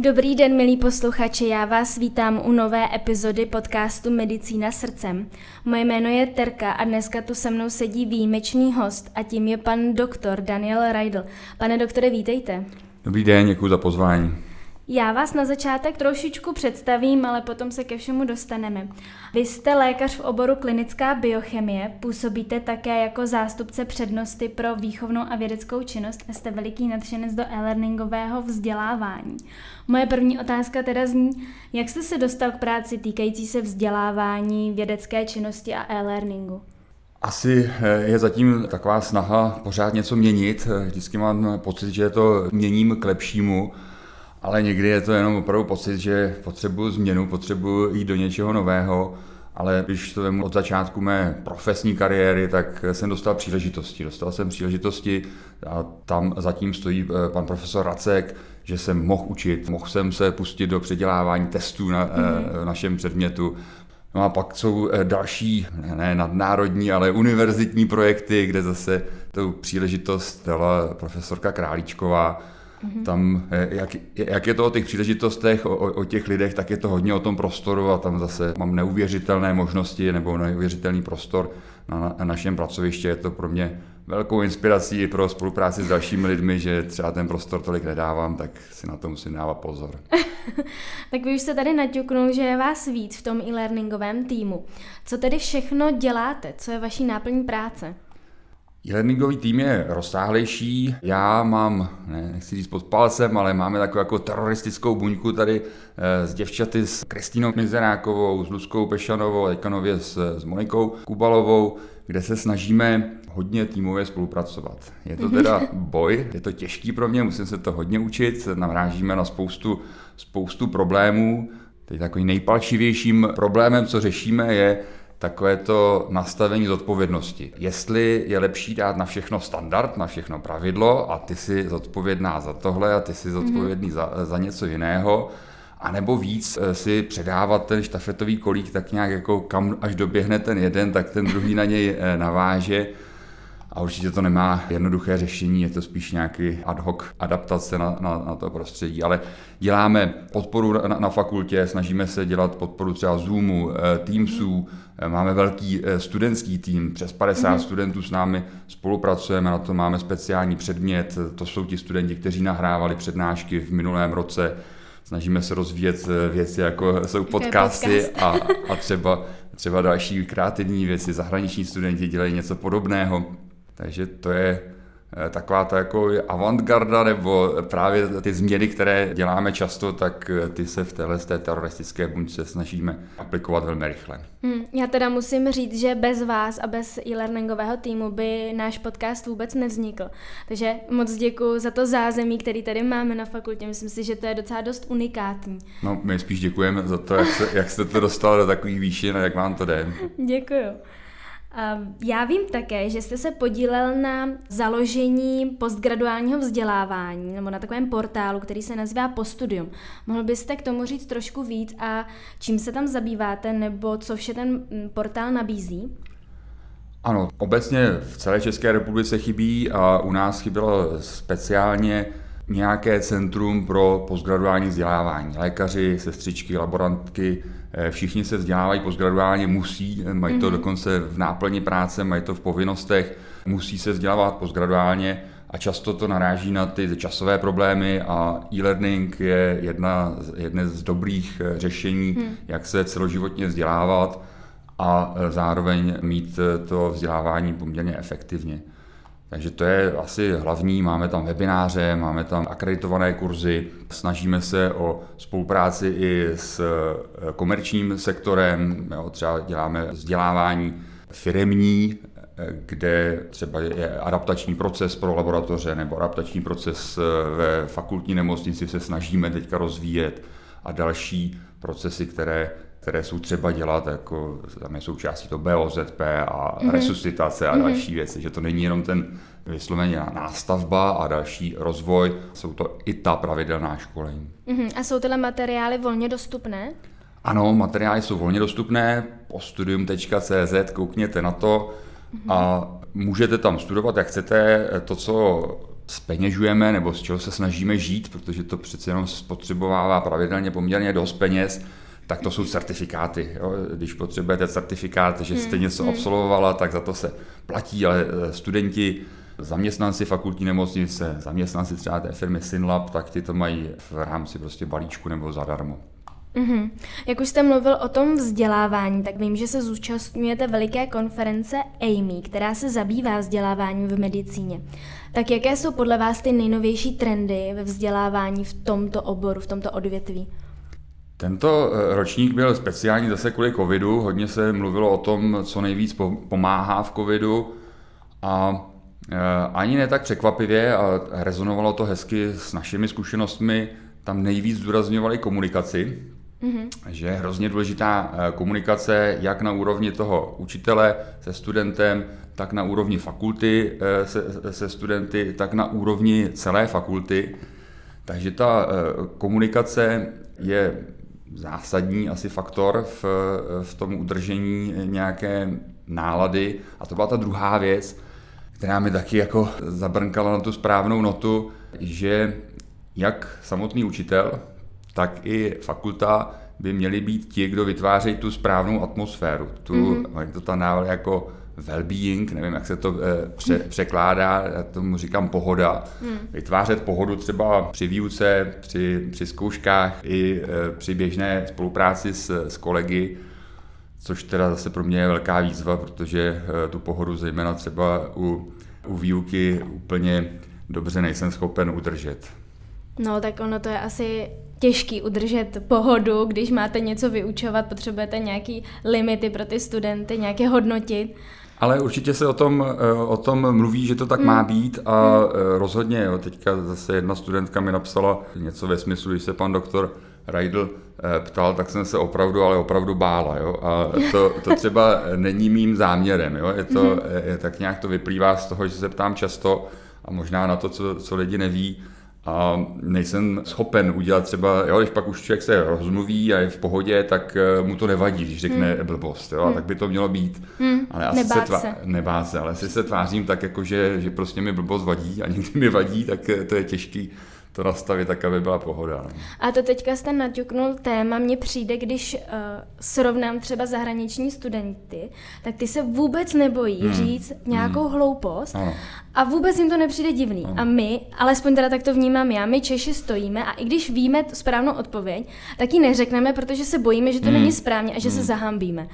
Dobrý den, milí posluchači, já vás vítám u nové epizody podcastu Medicína srdcem. Moje jméno je Terka a dneska tu se mnou sedí výjimečný host a tím je pan doktor Daniel Reidl. Pane doktore, vítejte. Dobrý den, děkuji za pozvání. Já vás na začátek trošičku představím, ale potom se ke všemu dostaneme. Vy jste lékař v oboru klinická biochemie, působíte také jako zástupce přednosti pro výchovnou a vědeckou činnost a jste veliký nadšenec do e-learningového vzdělávání. Moje první otázka teda zní, jak jste se dostal k práci týkající se vzdělávání, vědecké činnosti a e-learningu? Asi eh, je zatím taková snaha pořád něco měnit. Vždycky mám pocit, že to měním k lepšímu ale někdy je to jenom opravdu pocit, že potřebuji změnu, potřebuji jít do něčeho nového, ale když to vemu od začátku mé profesní kariéry, tak jsem dostal příležitosti. Dostal jsem příležitosti a tam zatím stojí eh, pan profesor Racek, že jsem mohl učit, mohl jsem se pustit do předělávání testů na mm-hmm. našem předmětu. No a pak jsou eh, další, ne nadnárodní, ale univerzitní projekty, kde zase tu příležitost dala profesorka Králíčková, Mm-hmm. Tam, eh, jak, jak je to o těch příležitostech, o, o těch lidech, tak je to hodně o tom prostoru a tam zase mám neuvěřitelné možnosti nebo neuvěřitelný prostor na, na našem pracovišti. Je to pro mě velkou inspirací pro spolupráci s dalšími lidmi, že třeba ten prostor tolik nedávám, tak si na to musím dávat pozor. tak vy už jste tady naťuknul, že je vás víc v tom e-learningovém týmu. Co tedy všechno děláte? Co je vaší náplní práce? E-learningový tým je rozsáhlejší. Já mám, ne, nechci říct pod palcem, ale máme takovou jako teroristickou buňku tady eh, s děvčaty s Kristýnou Mizerákovou, s Luskou Pešanovou, a teďka nově s, s Monikou Kubalovou, kde se snažíme hodně týmově spolupracovat. Je to teda boj, je to těžký pro mě, musím se to hodně učit, narážíme na spoustu, spoustu problémů. Teď takovým nejpalčivějším problémem, co řešíme, je takové to nastavení zodpovědnosti. Jestli je lepší dát na všechno standard, na všechno pravidlo a ty si zodpovědná za tohle a ty si zodpovědný mm-hmm. za, za něco jiného, a nebo víc eh, si předávat ten štafetový kolík tak nějak jako kam až doběhne ten jeden, tak ten druhý na něj eh, naváže a určitě to nemá jednoduché řešení, je to spíš nějaký ad hoc adaptace na, na, na to prostředí. Ale děláme podporu na, na fakultě, snažíme se dělat podporu třeba Zoomu, eh, Teamsů, eh, máme velký eh, studentský tým, přes 50 mm-hmm. studentů s námi spolupracujeme, na to máme speciální předmět, to jsou ti studenti, kteří nahrávali přednášky v minulém roce, snažíme se rozvíjet věci, jako jsou podcasty podcast. a, a třeba, třeba další kreativní věci, zahraniční studenti dělají něco podobného. Takže to je eh, taková ta jako avantgarda nebo právě ty změny, které děláme často, tak eh, ty se v téhle té teroristické buňce snažíme aplikovat velmi rychle. Hmm, já teda musím říct, že bez vás a bez e-learningového týmu by náš podcast vůbec nevznikl. Takže moc děkuji za to zázemí, který tady máme na fakultě. Myslím si, že to je docela dost unikátní. No, my spíš děkujeme za to, jak, se, jak jste to dostal do takových výšin a jak vám to jde. Děkuji. Já vím také, že jste se podílel na založení postgraduálního vzdělávání nebo na takovém portálu, který se nazývá Postudium. Mohl byste k tomu říct trošku víc a čím se tam zabýváte nebo co vše ten mm, portál nabízí? Ano, obecně v celé České republice chybí a u nás chybělo speciálně nějaké centrum pro postgraduální vzdělávání. Lékaři, sestřičky, laborantky, eh, všichni se vzdělávají postgraduálně, musí, mají to mm-hmm. dokonce v náplni práce, mají to v povinnostech, musí se vzdělávat postgraduálně a často to naráží na ty časové problémy a e-learning je jedna, jedné z dobrých eh, řešení, hmm. jak se celoživotně vzdělávat a eh, zároveň mít to vzdělávání poměrně efektivně. Takže to je asi hlavní, máme tam webináře, máme tam akreditované kurzy, snažíme se o spolupráci i s eh, komerčním sektorem, jo, třeba děláme vzdělávání firemní, eh, kde třeba je adaptační proces pro laboratoře nebo adaptační proces eh, ve fakultní nemocnici se snažíme teďka rozvíjet a další procesy, které které jsou třeba dělat, jako tam je součástí to BOZP a mm-hmm. resuscitace a mm-hmm. další věci, že to není jenom ten vysloveně nástavba a další rozvoj, jsou to i ta pravidelná školení. Mm-hmm. A jsou tyhle materiály volně dostupné? Ano, materiály jsou volně dostupné, postudium.cz, koukněte na to mm-hmm. a můžete tam studovat, jak chcete. To, co speněžujeme nebo z čeho se snažíme žít, protože to přece jenom spotřebovává pravidelně poměrně dost peněz, tak to jsou certifikáty. Jo? Když potřebujete certifikát, že jste hmm, něco hmm. absolvovala, tak za to se platí, ale eh, studenti, zaměstnanci fakultní nemocnice, zaměstnanci třeba té firmy Synlab, tak ty to mají v rámci prostě balíčku nebo zadarmo. Mm-hmm. Jak už jste mluvil o tom vzdělávání, tak vím, že se zúčastňujete veliké konference AMY, která se zabývá vzděláváním v medicíně. Tak jaké jsou podle vás ty nejnovější trendy ve vzdělávání v tomto oboru, v tomto odvětví? Tento eh, ročník byl speciální zase kvůli covidu. Hodně se mluvilo o tom, co nejvíc pomáhá v covidu a eh, ani ne tak překvapivě a rezonovalo to hezky s našimi zkušenostmi. Tam nejvíc zdůrazňovali komunikaci, mm-hmm. že je hrozně důležitá eh, komunikace jak na úrovni toho učitele se studentem, tak na úrovni fakulty se, se studenty, tak na úrovni celé fakulty. Takže ta komunikace je zásadní asi faktor v, v tom udržení nějaké nálady. A to byla ta druhá věc, která mi taky jako zabrnkala na tu správnou notu, že jak samotný učitel, tak i fakulta by měli být ti, kdo vytvářejí tu správnou atmosféru. Tu, mm-hmm. to tam dávali jako well-being, nevím, jak se to eh, pře- překládá, já tomu říkám pohoda. Hmm. Vytvářet pohodu třeba při výuce, při, při zkouškách i eh, při běžné spolupráci s, s kolegy, což teda zase pro mě je velká výzva, protože eh, tu pohodu zejména třeba u, u výuky úplně dobře nejsem schopen udržet. No, tak ono to je asi těžký udržet pohodu, když máte něco vyučovat, potřebujete nějaký limity pro ty studenty, nějaké hodnotit. Ale určitě se o tom, eh, o tom mluví, že to tak mm. má být a mm. rozhodně, jo, teďka zase jedna studentka mi napsala něco ve smyslu, když se pan doktor Reidl eh, ptal, tak jsem se opravdu, ale opravdu bála. Jo? A to, to třeba není mým záměrem. Jo? Je to, mm. je, tak nějak to vyplývá z toho, že se ptám často a možná na to, co, co lidi neví, a nejsem schopen udělat třeba, jo, když pak už člověk se rozmluví a je v pohodě, tak eh, mu to nevadí, když řekne hmm. blbost, jo, hmm. tak by to mělo být. Hmm. Ale asi nebát se, tvá- se. Nebát se, ale si se tvářím tak, jako že, že prostě mi blbost vadí a někdy mi vadí, tak eh, to je těžký to nastavit tak, aby byla pohoda. No. A to teďka jste naťuknul téma, mně přijde, když uh, srovnám třeba zahraniční studenty, tak ty se vůbec nebojí hmm. říct nějakou hmm. hloupost ano. a vůbec jim to nepřijde divný. Ano. A my, alespoň teda tak to vnímám já, my Češi stojíme a i když víme správnou odpověď, tak ji neřekneme, protože se bojíme, že to hmm. není správně a že hmm. se zahambíme.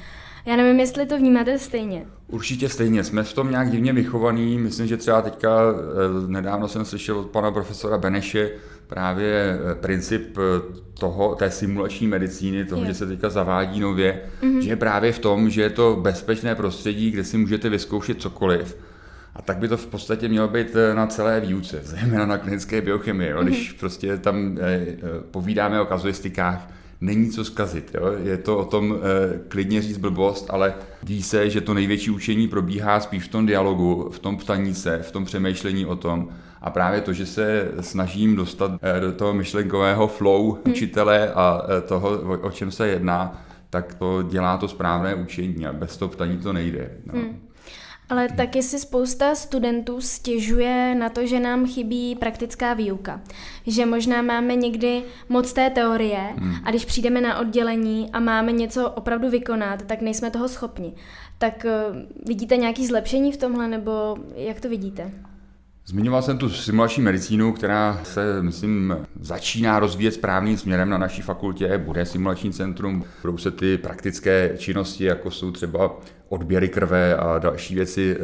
Já nevím, jestli to vnímáte stejně. Určitě stejně. Jsme v tom nějak divně vychovaný. Myslím, že třeba teďka eh, nedávno jsem slyšel od pana profesora Beneše právě eh, princip eh, toho, té simulační medicíny, toho, je. že se teďka zavádí nově, mm-hmm. že je právě v tom, že je to bezpečné prostředí, kde si můžete vyzkoušet cokoliv. A tak by to v podstatě mělo být na celé výuce, zejména na klinické biochemii. Jo? Když mm-hmm. prostě tam povídáme o kazuistikách, není co zkazit. Jo? Je to o tom eh, klidně říct blbost, ale ví se, že to největší učení probíhá spíš v tom dialogu, v tom ptaní se, v tom přemýšlení o tom. A právě to, že se snažím dostat eh, do toho myšlenkového flow hmm. učitele a eh, toho, o, o čem se jedná, tak to dělá to správné učení a bez toho ptaní to nejde. No. Hmm. Ale taky si spousta studentů stěžuje na to, že nám chybí praktická výuka. Že možná máme někdy moc té teorie hmm. a když přijdeme na oddělení a máme něco opravdu vykonat, tak nejsme toho schopni. Tak uh, vidíte nějaké zlepšení v tomhle, nebo jak to vidíte? Zmiňoval jsem tu simulační medicínu, která se, myslím, začíná rozvíjet správným směrem na naší fakultě. Bude simulační centrum, budou se ty praktické činnosti, jako jsou třeba odběry krve a další věci, eh,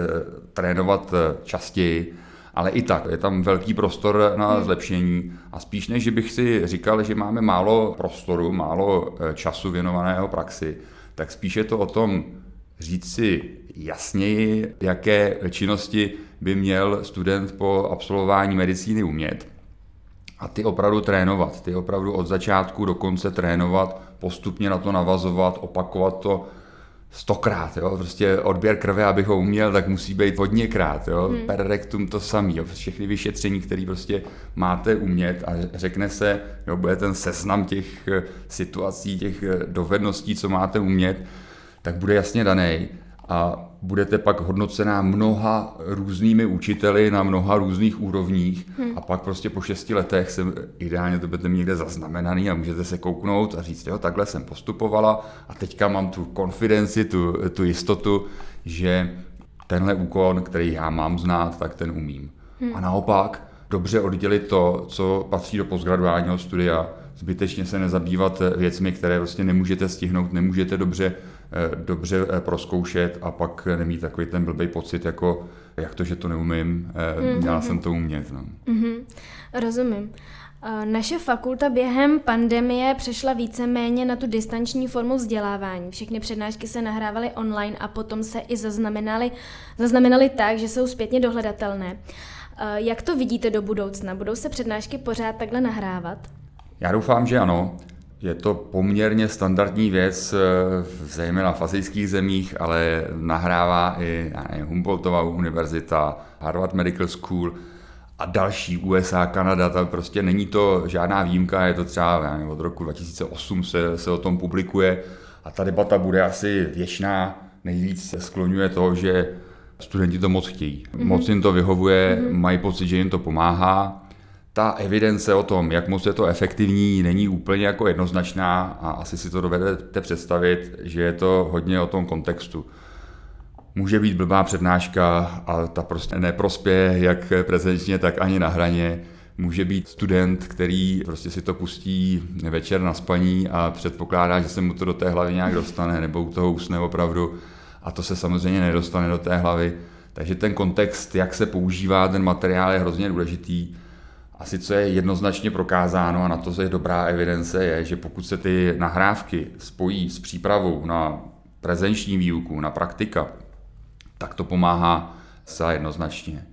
trénovat eh, častěji. Ale i tak, je tam velký prostor na hmm. zlepšení a spíš než, bych si říkal, že máme málo prostoru, málo eh, času věnovaného praxi, tak spíše to o tom říct si jasněji, jaké činnosti by měl student po absolvování medicíny umět. A ty opravdu trénovat, ty opravdu od začátku do konce trénovat, postupně na to navazovat, opakovat to stokrát, jo, prostě odběr krve, abych ho uměl, tak musí být hodněkrát, jo, hmm. per rectum to samý, jo, všechny vyšetření, které prostě máte umět a řekne se, jo, bude ten seznam těch eh, situací, těch eh, dovedností, co máte umět, tak bude jasně daný. A budete pak hodnocená mnoha různými učiteli na mnoha různých úrovních hmm. a pak prostě po šesti letech se ideálně to budete mít někde zaznamenaný a můžete se kouknout a říct, jo, takhle jsem postupovala a teďka mám tu konfidenci, tu, tu jistotu, že tenhle úkon, který já mám znát, tak ten umím. Hmm. A naopak dobře oddělit to, co patří do postgraduálního studia, zbytečně se nezabývat věcmi, které vlastně nemůžete stihnout, nemůžete dobře, dobře eh, proskoušet a pak nemít takový ten blbý pocit, jako jak to, že to neumím, mm-hmm. měla jsem to umět. No. Mm-hmm. Rozumím. Naše fakulta během pandemie přešla víceméně na tu distanční formu vzdělávání. Všechny přednášky se nahrávaly online a potom se i zaznamenaly, zaznamenaly tak, že jsou zpětně dohledatelné. Jak to vidíte do budoucna? Budou se přednášky pořád takhle nahrávat? Já doufám, že ano. Je to poměrně standardní věc, eh, zejména v azijských zemích, ale nahrává i nevím, Humboldtova univerzita, Harvard Medical School a další USA, Kanada, tam prostě není to žádná výjimka, je to třeba nevím, od roku 2008 se, se o tom publikuje a ta debata bude asi věčná. Nejvíc se skloňuje to, že studenti to moc chtějí. Mm-hmm. Moc jim to vyhovuje, mm-hmm. mají pocit, že jim to pomáhá ta evidence o tom, jak moc je to efektivní, není úplně jako jednoznačná a asi si to dovedete představit, že je to hodně o tom kontextu. Může být blbá přednáška a ta prostě neprospěje jak prezenčně, tak ani na hraně. Může být student, který prostě si to pustí večer na spaní a předpokládá, že se mu to do té hlavy nějak dostane, nebo u toho usne opravdu a to se samozřejmě nedostane do té hlavy. Takže ten kontext, jak se používá ten materiál, je hrozně důležitý. Asi co je jednoznačně prokázáno a na to je dobrá evidence, je, že pokud se ty nahrávky spojí s přípravou na prezenční výuku, na praktika, tak to pomáhá zcela jednoznačně.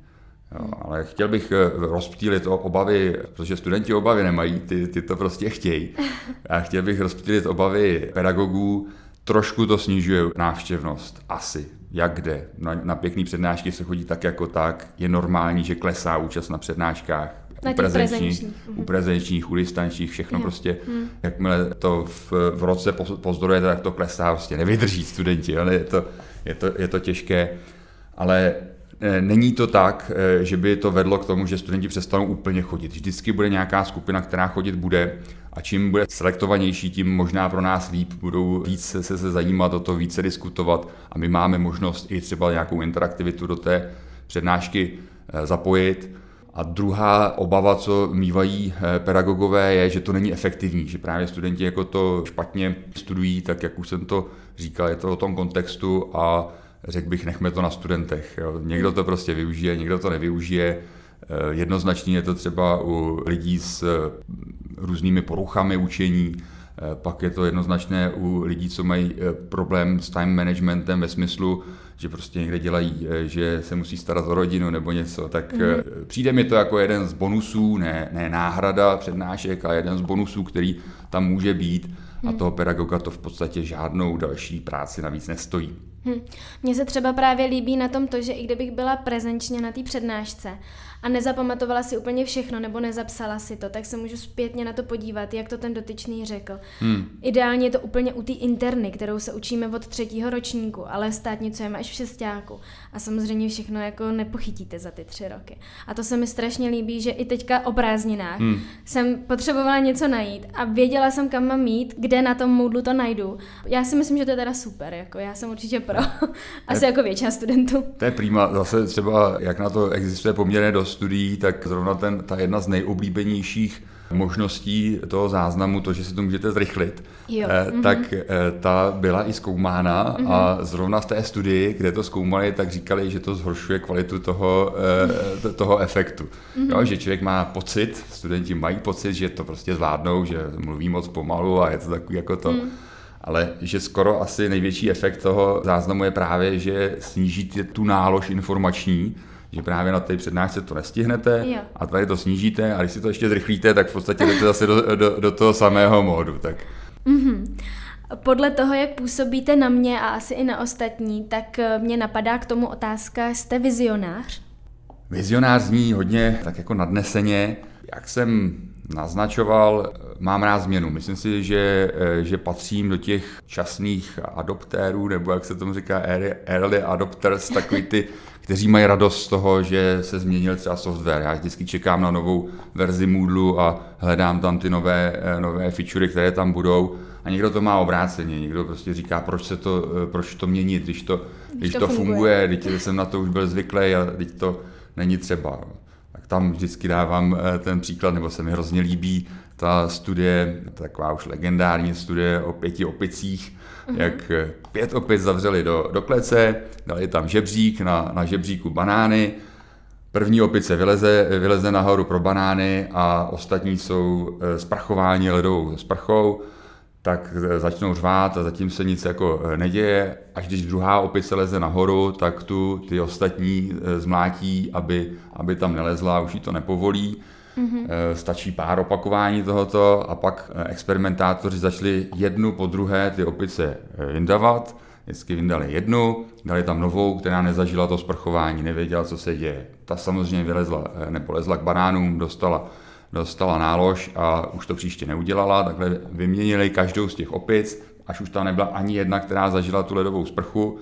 Jo, ale chtěl bych eh, rozptýlit obavy, protože studenti obavy nemají, ty, ty to prostě chtějí. A chtěl bych rozptýlit obavy pedagogů, trošku to snižuje návštěvnost, asi. Jak kde? Na, na pěkný přednášky se chodí tak jako tak, je normální, že klesá účast na přednáškách, u prezenčních, u prezenčních, u distančních, všechno jo. prostě, hmm. jakmile to v, v roce pozdorujete, tak to klesá, prostě nevydrží studenti, ale je to, je to, je to těžké, ale e, Není to tak, e, že by to vedlo k tomu, že studenti přestanou úplně chodit. Vždycky bude nějaká skupina, která chodit bude a čím bude selektovanější, tím možná pro nás líp, budou více se, se zajímat o to, více diskutovat a my máme možnost i třeba nějakou interaktivitu do té přednášky e, zapojit. A druhá obava, co mývají eh, pedagogové, je, že to není efektivní, že právě studenti jako to špatně studují, tak jak už jsem to říkal, je to o tom kontextu a řekl bych, nechme to na studentech. Jo. Někdo to prostě využije, někdo to nevyužije. Eh, jednoznačně je to třeba u lidí s eh, různými poruchami učení, pak je to jednoznačné u lidí, co mají problém s time managementem ve smyslu, že prostě někde dělají, eh, že se musí starat o rodinu nebo něco, tak mm. přijde mi to jako jeden z bonusů, ne, ne náhrada přednášek, ale jeden z bonusů, který tam může být a mhm. toho pedagoga to v podstatě žádnou další práci navíc nestojí. Hmm. Mně se třeba právě líbí na tom to, že i kdybych byla prezenčně na té přednášce a nezapamatovala si úplně všechno nebo nezapsala si to, tak se můžu zpětně na to podívat, jak to ten dotyčný řekl. Hmm. Ideálně je to úplně u té interny, kterou se učíme od třetího ročníku, ale státnicujeme až v šestáku. A samozřejmě všechno jako nepochytíte za ty tři roky. A to se mi strašně líbí, že i teďka o prázdninách hmm. jsem potřebovala něco najít a věděla jsem, kam mám mít, kde na tom Moodlu to najdu. Já si myslím, že to je teda super, jako já jsem určitě pro. Asi jako většina studentů. To je prýma, zase třeba, jak na to existuje poměrně dost studií, tak zrovna ten, ta jedna z nejoblíbenějších možností toho záznamu, to, že si to můžete zrychlit, jo. Eh, mm-hmm. tak eh, ta byla i zkoumána mm-hmm. a zrovna v té studii, kde to zkoumali, tak říkali, že to zhoršuje kvalitu toho, eh, toho efektu. Mm-hmm. Jo, že člověk má pocit, studenti mají pocit, že to prostě zvládnou, že mluví moc pomalu a je to takový jako to. Mm ale že skoro asi největší efekt toho záznamu je právě, že snížíte tu nálož informační, že právě na té přednášce to nestihnete jo. a tady to snížíte a když si to ještě zrychlíte, tak v podstatě jdete zase do, do, do toho samého módu. Tak. Mm-hmm. Podle toho, jak působíte na mě a asi i na ostatní, tak eh, mě napadá k tomu otázka, jste vizionář? Vizionář zní hodně tak jako nadneseně. Jak jsem naznačoval, mám rád změnu. Myslím si, že, že patřím do těch časných adoptérů, nebo jak se tomu říká, early adopters, takový ty, kteří mají radost z toho, že se změnil třeba software. Já vždycky čekám na novou verzi Moodle a hledám tam ty nové, nové featurey, které tam budou. A někdo to má obráceně, někdo prostě říká, proč, se to, proč to měnit, když to, když, když to, funguje, funguje, když jsem na to už byl zvyklý a když to není třeba tam vždycky dávám eh, ten příklad, nebo se mi hrozně líbí ta studie, taková už legendární studie o pěti opicích, mm-hmm. jak eh, pět opic zavřeli do, do klece, dali tam žebřík, na, na žebříku banány, První opice vyleze, vyleze nahoru pro banány a ostatní jsou eh, sprachováni ledovou sprchou tak začnou řvát a zatím se nic jako eh, neděje. Až když druhá opice leze nahoru, tak tu ty ostatní eh, zmlátí, aby, aby tam nelezla, už jí to nepovolí. Mm-hmm. Stačí pár opakování tohoto a pak experimentátoři začali jednu po druhé ty opice vyndavat. Vždycky vyndali jednu, dali tam novou, která nezažila to sprchování, nevěděla, co se děje. Ta samozřejmě vylezla, nepolezla k banánům, dostala dostala nálož a už to příště neudělala, takhle vyměnili každou z těch opic, až už tam nebyla ani jedna, která zažila tu ledovou sprchu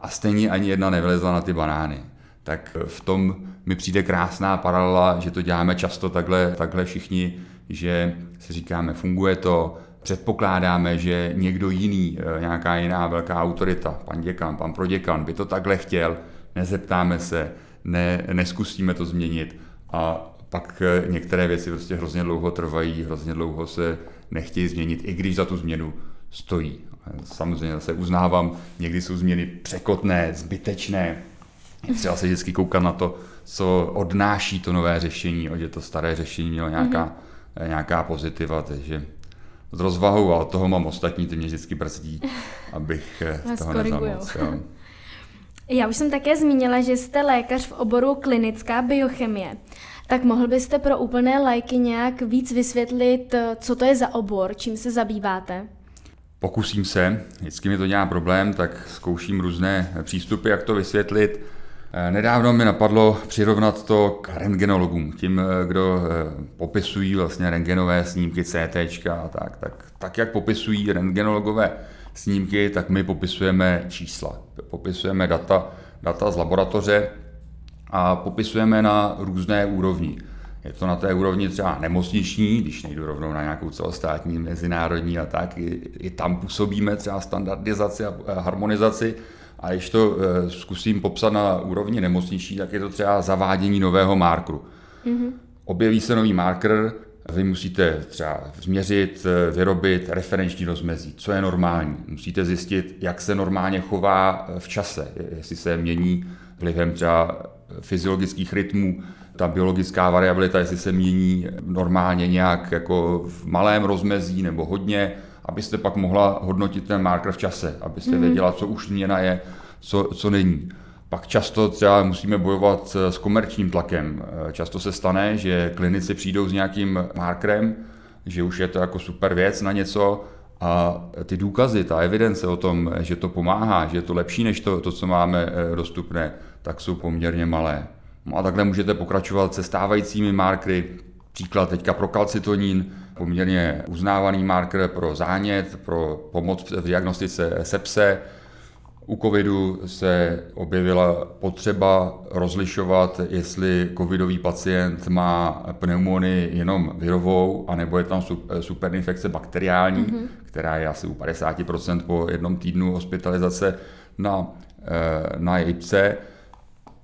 a stejně ani jedna nevylezla na ty banány. Tak v tom mi přijde krásná paralela, že to děláme často takhle, takhle všichni, že si říkáme, funguje to, předpokládáme, že někdo jiný, eh, nějaká jiná velká autorita, pan děkan, pan proděkan, by to takhle chtěl, nezeptáme se, ne, neskusíme to změnit a pak eh, některé věci prostě hrozně dlouho trvají, hrozně dlouho se nechtějí změnit, i když za tu změnu stojí. Samozřejmě zase uznávám, někdy jsou změny překotné, zbytečné. Třeba se vždycky koukat na to, co odnáší to nové řešení, že to staré řešení mělo nějaká, mm-hmm. nějaká pozitiva, takže s rozvahou a toho mám ostatní, ty mě vždycky brzdí, abych eh, toho neznal moc. Já už jsem také zmínila, že jste lékař v oboru klinická biochemie. Tak mohl byste pro úplné lajky nějak víc vysvětlit, co to je za obor, čím se zabýváte? Pokusím se, vždycky mi to dělá problém, tak zkouším různé přístupy, jak to vysvětlit. Eh, nedávno mi napadlo přirovnat to k rentgenologům, tím, eh, kdo eh, popisují vlastně rentgenové snímky CT a tak, tak, tak jak popisují rentgenologové snímky, tak my popisujeme čísla, popisujeme data, data z laboratoře, a popisujeme na různé úrovni. Je to na té úrovni třeba nemocniční, když nejdu rovnou na nějakou celostátní, mezinárodní a tak, i, i tam působíme třeba standardizaci a harmonizaci. A když to e, zkusím popsat na úrovni nemocniční, tak je to třeba zavádění nového markeru. Mm-hmm. Objeví se nový marker, vy musíte třeba změřit, eh, vyrobit referenční rozmezí, co je normální. Musíte zjistit, jak se normálně chová v čase, jestli se mění vlivem třeba fyziologických rytmů, ta biologická variabilita, jestli se mění normálně nějak jako v malém rozmezí nebo hodně, abyste pak mohla hodnotit ten marker v čase, abyste mm. věděla, co už změna je, co, co není. Pak často třeba musíme bojovat s komerčním tlakem. Často se stane, že klinici přijdou s nějakým markerem, že už je to jako super věc na něco a ty důkazy, ta evidence o tom, že to pomáhá, že je to lepší než to, to co máme eh, dostupné, tak jsou poměrně malé. No a takhle můžete pokračovat se stávajícími markery, příklad teďka pro kalcitonín, poměrně uznávaný marker pro zánět, pro pomoc v diagnostice sepse. U covidu se objevila potřeba rozlišovat, jestli covidový pacient má pneumonii jenom virovou, anebo je tam superinfekce bakteriální, mm-hmm. která je asi u 50% po jednom týdnu hospitalizace na, eh, na jejce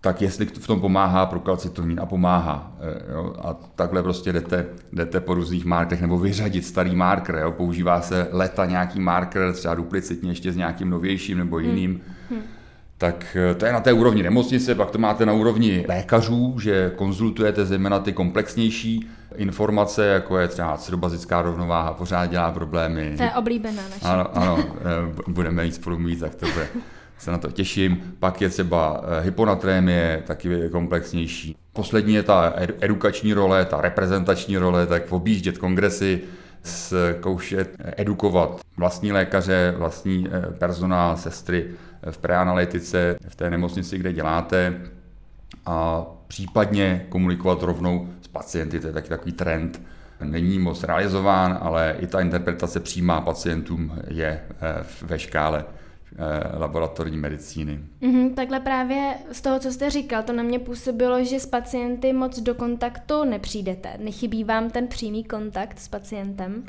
tak jestli v tom pomáhá prokalcitonin a pomáhá. Eh, jo, a takhle prostě jdete, jdete po různých markerech nebo vyřadit starý marker. Jo, používá se leta nějaký marker, třeba duplicitně ještě s nějakým novějším nebo hmm. jiným. Hmm. Hmm. Tak eh, to je na té úrovni nemocnice, pak to máte na úrovni lékařů, že konzultujete zejména ty komplexnější informace, jako je třeba cirobazická rovnováha, pořád dělá problémy. To je oblíbená naše. Ano, ano, eh, budeme jít spolu mít, tak to bude se na to těším. Pak je třeba eh, hyponatrémie, taky komplexnější. Poslední je ta edukační role, ta reprezentační role, tak objíždět kongresy, zkoušet edukovat vlastní lékaře, vlastní eh, personál, sestry v preanalytice, v té nemocnici, kde děláte a případně komunikovat rovnou s pacienty, to je taky takový trend, není moc realizován, ale i ta interpretace přímá pacientům je ve škále laboratorní medicíny. Mm-hmm, takhle právě z toho, co jste říkal, to na mě působilo, že s pacienty moc do kontaktu nepřijdete. Nechybí vám ten přímý kontakt s pacientem?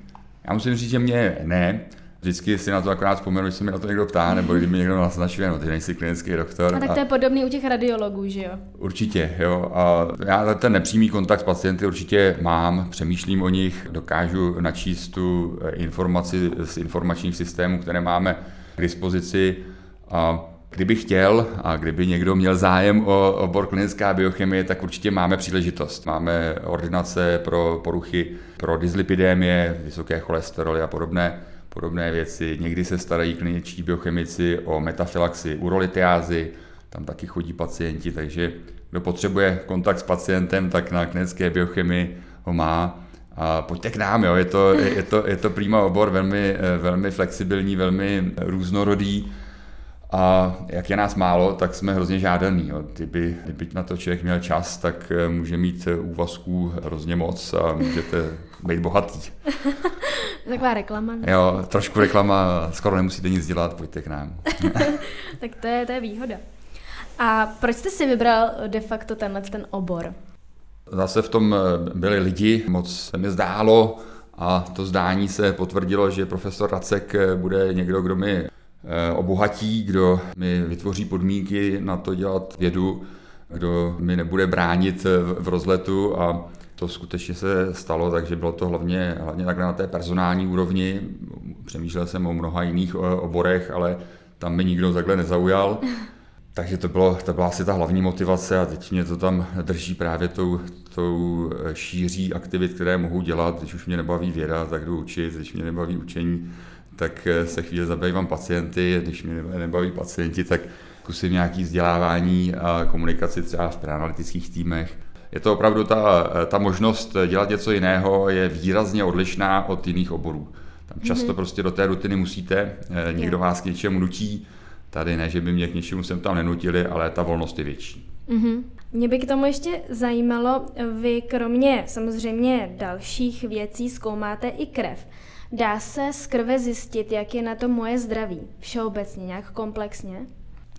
Já musím říct, že mě ne. Vždycky si na to akorát vzpomenu, když se mi na to někdo ptá, nebo když mi někdo naznačuje, no ty nejsi klinický doktor. A tak to je podobný u těch radiologů, že jo? Určitě, jo. A já ten nepřímý kontakt s pacienty určitě mám, přemýšlím o nich, dokážu načíst tu eh, informaci z informačních systémů, které máme k dispozici. A Kdyby chtěl a kdyby někdo měl zájem o obor klinická biochemie, tak určitě máme příležitost. Máme ordinace pro poruchy, pro dyslipidémie, vysoké cholesteroly a podobné, podobné věci. Někdy se starají kliničtí biochemici o metafilaxi urolitiázy, tam taky chodí pacienti, takže kdo potřebuje kontakt s pacientem, tak na klinické biochemii ho má. A pojďte k nám, jo. Je, to, je, to, je to prýma obor, velmi, velmi flexibilní, velmi různorodý a jak je nás málo, tak jsme hrozně žádaný. Jo. Kdyby, kdyby na to člověk měl čas, tak eh, může mít eh, úvazků hrozně moc a můžete být bohatý. Taková reklama. Jo, trošku reklama, skoro nemusíte nic dělat, pojďte k nám. tak to je, to je výhoda. A proč jste si vybral de facto tenhle ten obor? Zase v tom eh, byli lidi, moc se mi zdálo a to zdání se potvrdilo, že profesor Racek bude někdo, kdo mi Eh, obohatí, kdo mi vytvoří podmínky na to dělat vědu, kdo mi nebude bránit v rozletu a to skutečně se stalo, takže bylo to hlavně, hlavně takhle na té personální úrovni. Přemýšlel jsem o mnoha jiných eh, oborech, ale tam mi nikdo takhle nezaujal. Takže to, bylo, to byla asi ta hlavní motivace a teď mě to tam drží právě tou, tou šíří aktivit, které mohu dělat. Když už mě nebaví věda, tak jdu učit, když mě nebaví učení, tak eh, se chvíli zabývám pacienty, když mě nebaví pacienti, tak zkusím nějaký vzdělávání a komunikaci třeba v preanalytických týmech. Je to opravdu ta, ta možnost dělat něco jiného je výrazně odlišná od jiných oborů. Tam často mm-hmm. prostě do té rutiny musíte, eh, někdo vás k něčemu nutí, tady ne, že by mě k něčemu sem tam nenutili, ale ta volnost je větší. Mm-hmm. Mě by k tomu ještě zajímalo, vy kromě samozřejmě dalších věcí zkoumáte i krev. Dá se z krve zjistit, jak je na to moje zdraví? Všeobecně, nějak komplexně?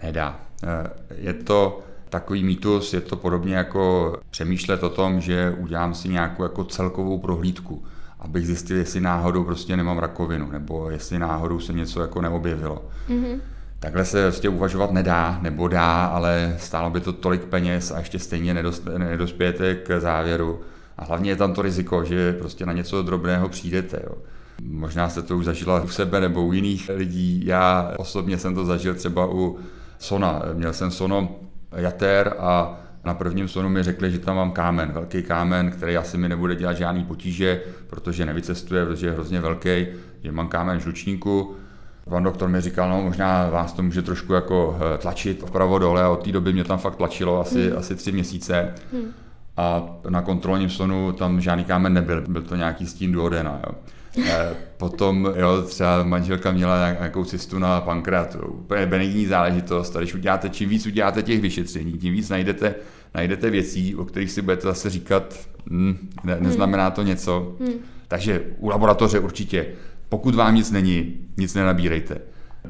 Nedá. Eh, je to takový mýtus, je to podobně jako přemýšlet o tom, že udělám si nějakou jako celkovou prohlídku, abych zjistil, jestli náhodou prostě nemám rakovinu, nebo jestli náhodou se něco jako neobjevilo. Mm-hmm. Takhle se prostě uvažovat nedá, nebo dá, ale stálo by to tolik peněz a ještě stejně nedospějete k závěru. A hlavně je tam to riziko, že prostě na něco drobného přijdete. Jo. Možná jste to už zažila u sebe nebo u jiných lidí. Já osobně jsem to zažil třeba u Sona. Měl jsem Sono jater a na prvním sonu mi řekli, že tam mám kámen, velký kámen, který asi mi nebude dělat žádný potíže, protože nevycestuje, protože je hrozně velký, že mám kámen žlučníku. Pan doktor mi říkal, no možná vás to může trošku jako eh, tlačit vpravo dole a od té doby mě tam fakt tlačilo asi, hmm. asi tři měsíce. Hmm. A na kontrolním sonu tam žádný kámen nebyl, byl to nějaký stín duodena. Jo. Eh, potom jo, třeba manželka měla nějakou cystu na pankreatu, úplně benigní záležitost. A když uděláte, čím víc uděláte těch vyšetření, tím víc najdete, najdete věcí, o kterých si budete zase říkat, hm, ne, hmm. neznamená to něco. Hmm. Takže u laboratoře určitě, pokud vám nic není, nic nenabírejte.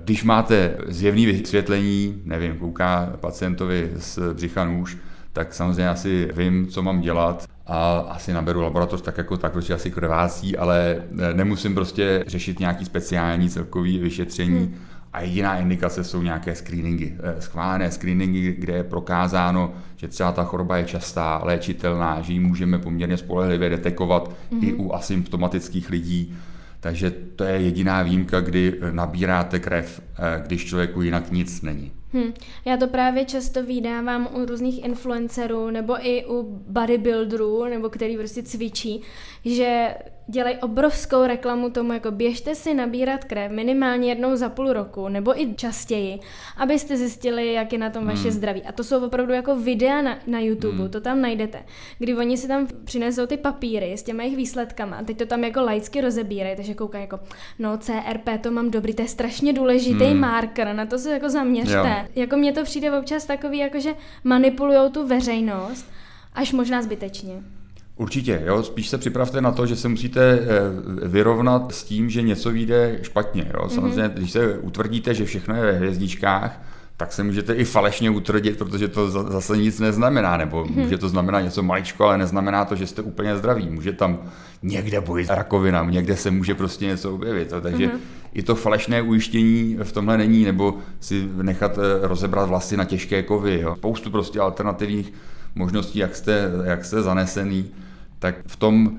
Když máte zjevný vysvětlení, nevím, kouká pacientovi z břicha nůž, tak samozřejmě asi vím, co mám dělat a asi naberu laboratoř tak jako tak, protože asi krvácí, ale nemusím prostě řešit nějaký speciální celkový vyšetření. Hmm. A jediná indikace jsou nějaké screeningy, eh, schválené screeningy, kde je prokázáno, že třeba ta choroba je častá, léčitelná, že ji můžeme poměrně spolehlivě detekovat mm-hmm. i u asymptomatických lidí. Takže to je jediná výjimka, kdy nabíráte krev, eh, když člověku jinak nic není. Hmm. Já to právě často vydávám u různých influencerů nebo i u bodybuilderů, nebo který prostě cvičí, že dělají obrovskou reklamu tomu, jako běžte si nabírat krev minimálně jednou za půl roku, nebo i častěji, abyste zjistili, jak je na tom vaše hmm. zdraví. A to jsou opravdu jako videa na, na YouTube, hmm. to tam najdete, kdy oni si tam přinesou ty papíry s těma jejich výsledkama a teď to tam jako laicky rozebírají, takže koukají jako, no CRP to mám dobrý, to je strašně důležitý hmm. marker, na to se jako zaměřte. Jo. Jako mně to přijde občas takový, jako že manipulujou tu veřejnost, až možná zbytečně. Určitě, jo. spíš se připravte na to, že se musíte eh, vyrovnat s tím, že něco vyjde špatně. Jo. Samozřejmě, mm-hmm. když se utvrdíte, že všechno je ve hvězdičkách, tak se můžete i falešně utvrdit, protože to zase nic neznamená, nebo mm-hmm. může to znamenat něco maličko, ale neznamená to, že jste úplně zdraví. Může tam někde bojit rakovina, někde se může prostě něco objevit. Jo. Takže mm-hmm. i to falešné ujištění v tomhle není, nebo si nechat eh, rozebrat vlasy na těžké kovy. Jo. Spoustu prostě alternativních možností, jak jste, jak jste zanesený tak v tom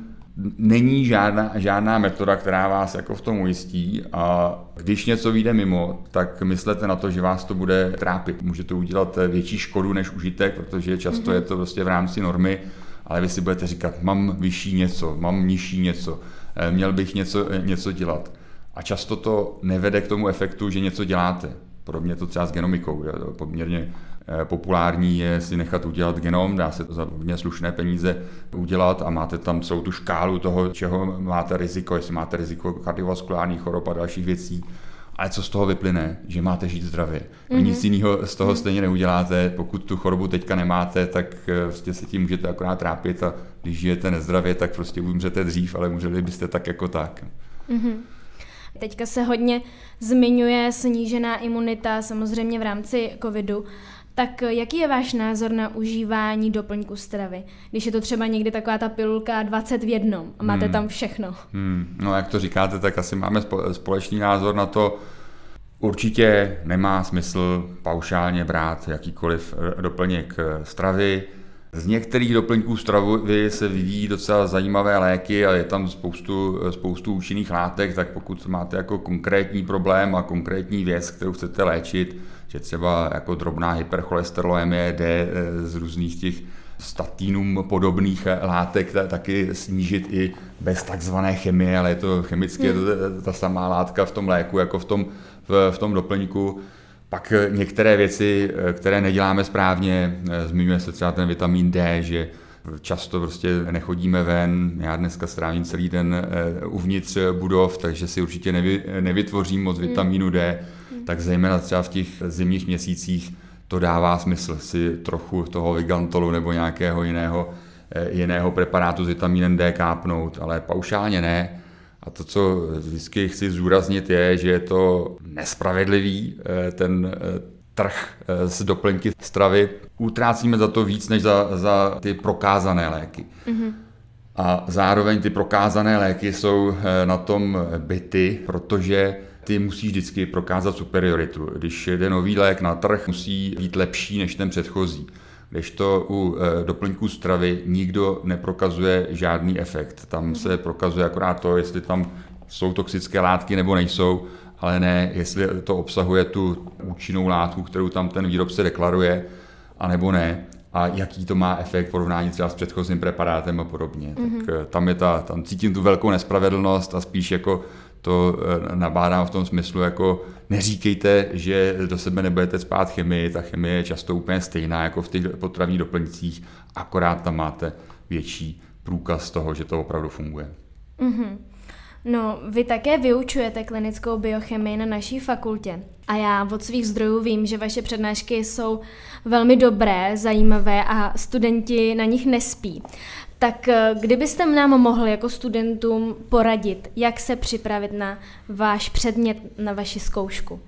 není žádná, žádná metoda, která vás jako v tom ujistí a když něco vyjde mimo, tak myslete na to, že vás to bude trápit. Může to udělat větší škodu než užitek, protože často mm-hmm. je to prostě v rámci normy, ale vy si budete říkat, mám vyšší něco, mám nižší něco, eh, měl bych něco, eh, něco dělat. A často to nevede k tomu efektu, že něco děláte. Podobně to třeba s genomikou, je poměrně populární je si nechat udělat genom, dá se to za hodně slušné peníze udělat a máte tam celou tu škálu toho, čeho máte riziko, jestli máte riziko kardiovaskulárních chorob a dalších věcí. Ale co z toho vyplyne? Že máte žít zdravě. Mm-hmm. Nic jiného z toho mm-hmm. stejně neuděláte. Pokud tu chorobu teďka nemáte, tak eh, prostě se tím můžete akorát trápit a když žijete nezdravě, tak prostě umřete dřív, ale můželi byste tak jako tak. Mm-hmm. Teďka se hodně zmiňuje snížená imunita, samozřejmě v rámci covidu. Tak jaký je váš názor na užívání doplňku stravy? Když je to třeba někdy taková ta pilulka 20 v jednom a máte hmm. tam všechno. Hmm. No jak to říkáte, tak asi máme společný názor na to. Určitě nemá smysl paušálně brát jakýkoliv doplněk eh, stravy. Z některých doplňků stravy se vyvíjí docela zajímavé léky a je tam spoustu, eh, spoustu účinných látek, tak pokud máte jako konkrétní problém a konkrétní věc, kterou chcete léčit, že třeba jako drobná hypercholesterolemie jde eh, z různých těch statínům podobných eh, látek taky snížit i bez takzvané chemie, ale je to chemicky hmm. to ta samá látka v tom léku jako v tom, v, v tom doplňku. Pak eh, některé věci, které neděláme správně, zmiňuje se třeba ten vitamin D, že často prostě nechodíme ven, já dneska strávím celý den uvnitř budov, takže si určitě nevy, nevytvořím moc hmm. vitamínu D, tak zejména třeba v těch zimních měsících to dává smysl si trochu toho Vigantolu nebo nějakého jiného, eh, jiného preparátu s vitamínem D kápnout, ale paušálně ne. A to, co vždycky chci zúraznit, je, že je to nespravedlivý eh, ten eh, trh z doplňky stravy. Utrácíme za to víc než za, za ty prokázané léky. Mm-hmm. A zároveň ty prokázané léky jsou na tom byty, protože ty musíš vždycky prokázat superioritu. Když jde nový lék na trh, musí být lepší než ten předchozí. Když to u e, doplňků stravy nikdo neprokazuje žádný efekt. Tam se prokazuje akorát to, jestli tam jsou toxické látky nebo nejsou, ale ne, jestli to obsahuje tu účinnou látku, kterou tam ten výrobce deklaruje, anebo ne a jaký to má efekt v porovnání třeba s předchozím preparátem a podobně. Mm-hmm. Tak e, tam je ta, tam cítím tu velkou nespravedlnost a spíš jako to eh, nabádám v tom smyslu, jako neříkejte, že do sebe nebudete spát chemii, ta chemie je často úplně stejná jako v těch potravních doplňcích, akorát tam máte větší průkaz toho, že to opravdu funguje. Mm-hmm. No, vy také vyučujete klinickou biochemii na naší fakultě. A já od svých zdrojů vím, že vaše přednášky jsou velmi dobré, zajímavé a studenti na nich nespí. Tak eh, kdybyste nám mohli jako studentům poradit, jak se připravit na váš předmět, na vaši zkoušku?